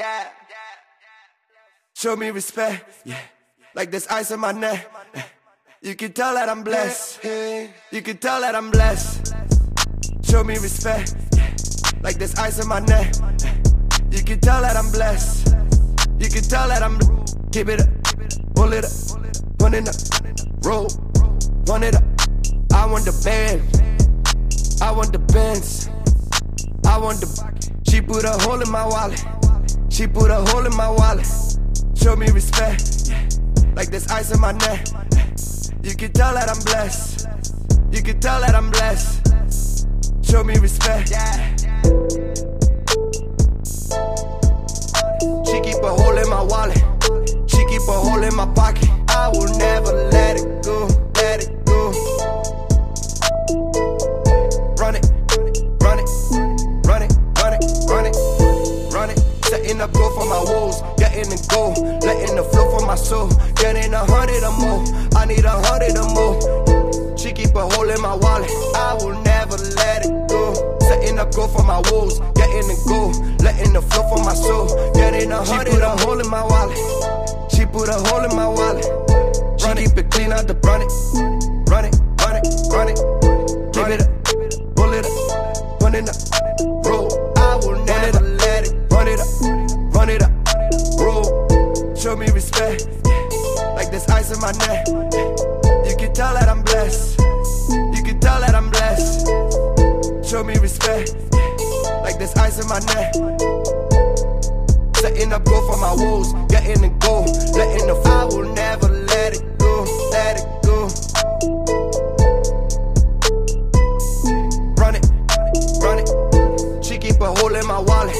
Yeah. Show me respect. Yeah. Like there's ice on my neck. You can tell that I'm blessed. You can tell that I'm blessed. Show me respect. Like there's ice on my neck. You can tell that I'm blessed. You can tell that I'm. Keep it up. Pull it up. One it up. Roll. One it up. I want the band. I want the Benz. I want the. She put a hole in my wallet. She put a hole in my wallet. Show me respect. Like there's ice in my neck. You can tell that I'm blessed. You can tell that I'm blessed. Show me respect. She keep a hole in my wallet. She keep a hole in my pocket. I will never Setting up goal for my woes, getting the goal, letting the flow for my soul, getting a hundred or more. I need a hundred or more. She keep a hole in my wallet, I will never let it go. Setting up goal for my woes, getting the goal, letting the flow for my soul, getting a hundred. She put a hole in my wallet. She put a hole in my wallet. It, keep it clean out the run there's ice in my neck. You can tell that I'm blessed. You can tell that I'm blessed. Show me respect, like there's ice in my neck. Setting up goal for my woes, getting the goal, letting the I will never let it go, let it go. Run it, run it. She keep a hole in my wallet.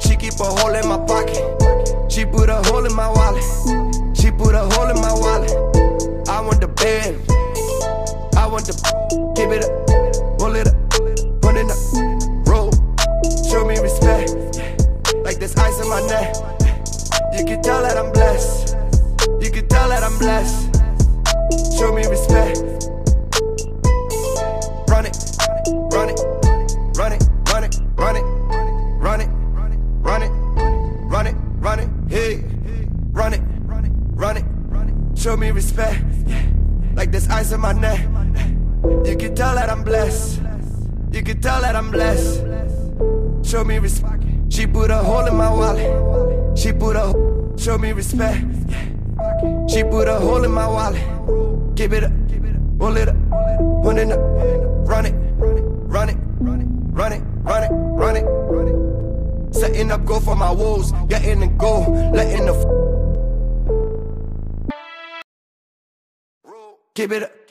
She keep a hole in my pocket. She put a hole in my wallet. Ice in my neck. You can tell that I'm blessed. You can tell that I'm blessed. Show me respect. Run it, run it, run it, run it, run it, run it, run it, run it, run it, hey, run it, run it, run it, show me respect. Like there's ice in my neck. You can tell that I'm blessed. You can tell that I'm blessed. Show me respect. She put a hole in my wallet. She put a show me respect. She put a hole in my wallet. Give it up, pull it up, put it up, run it, run it, run it, run it, run it, run it. Setting up goal for my woes, getting the goal, letting the. Give it up.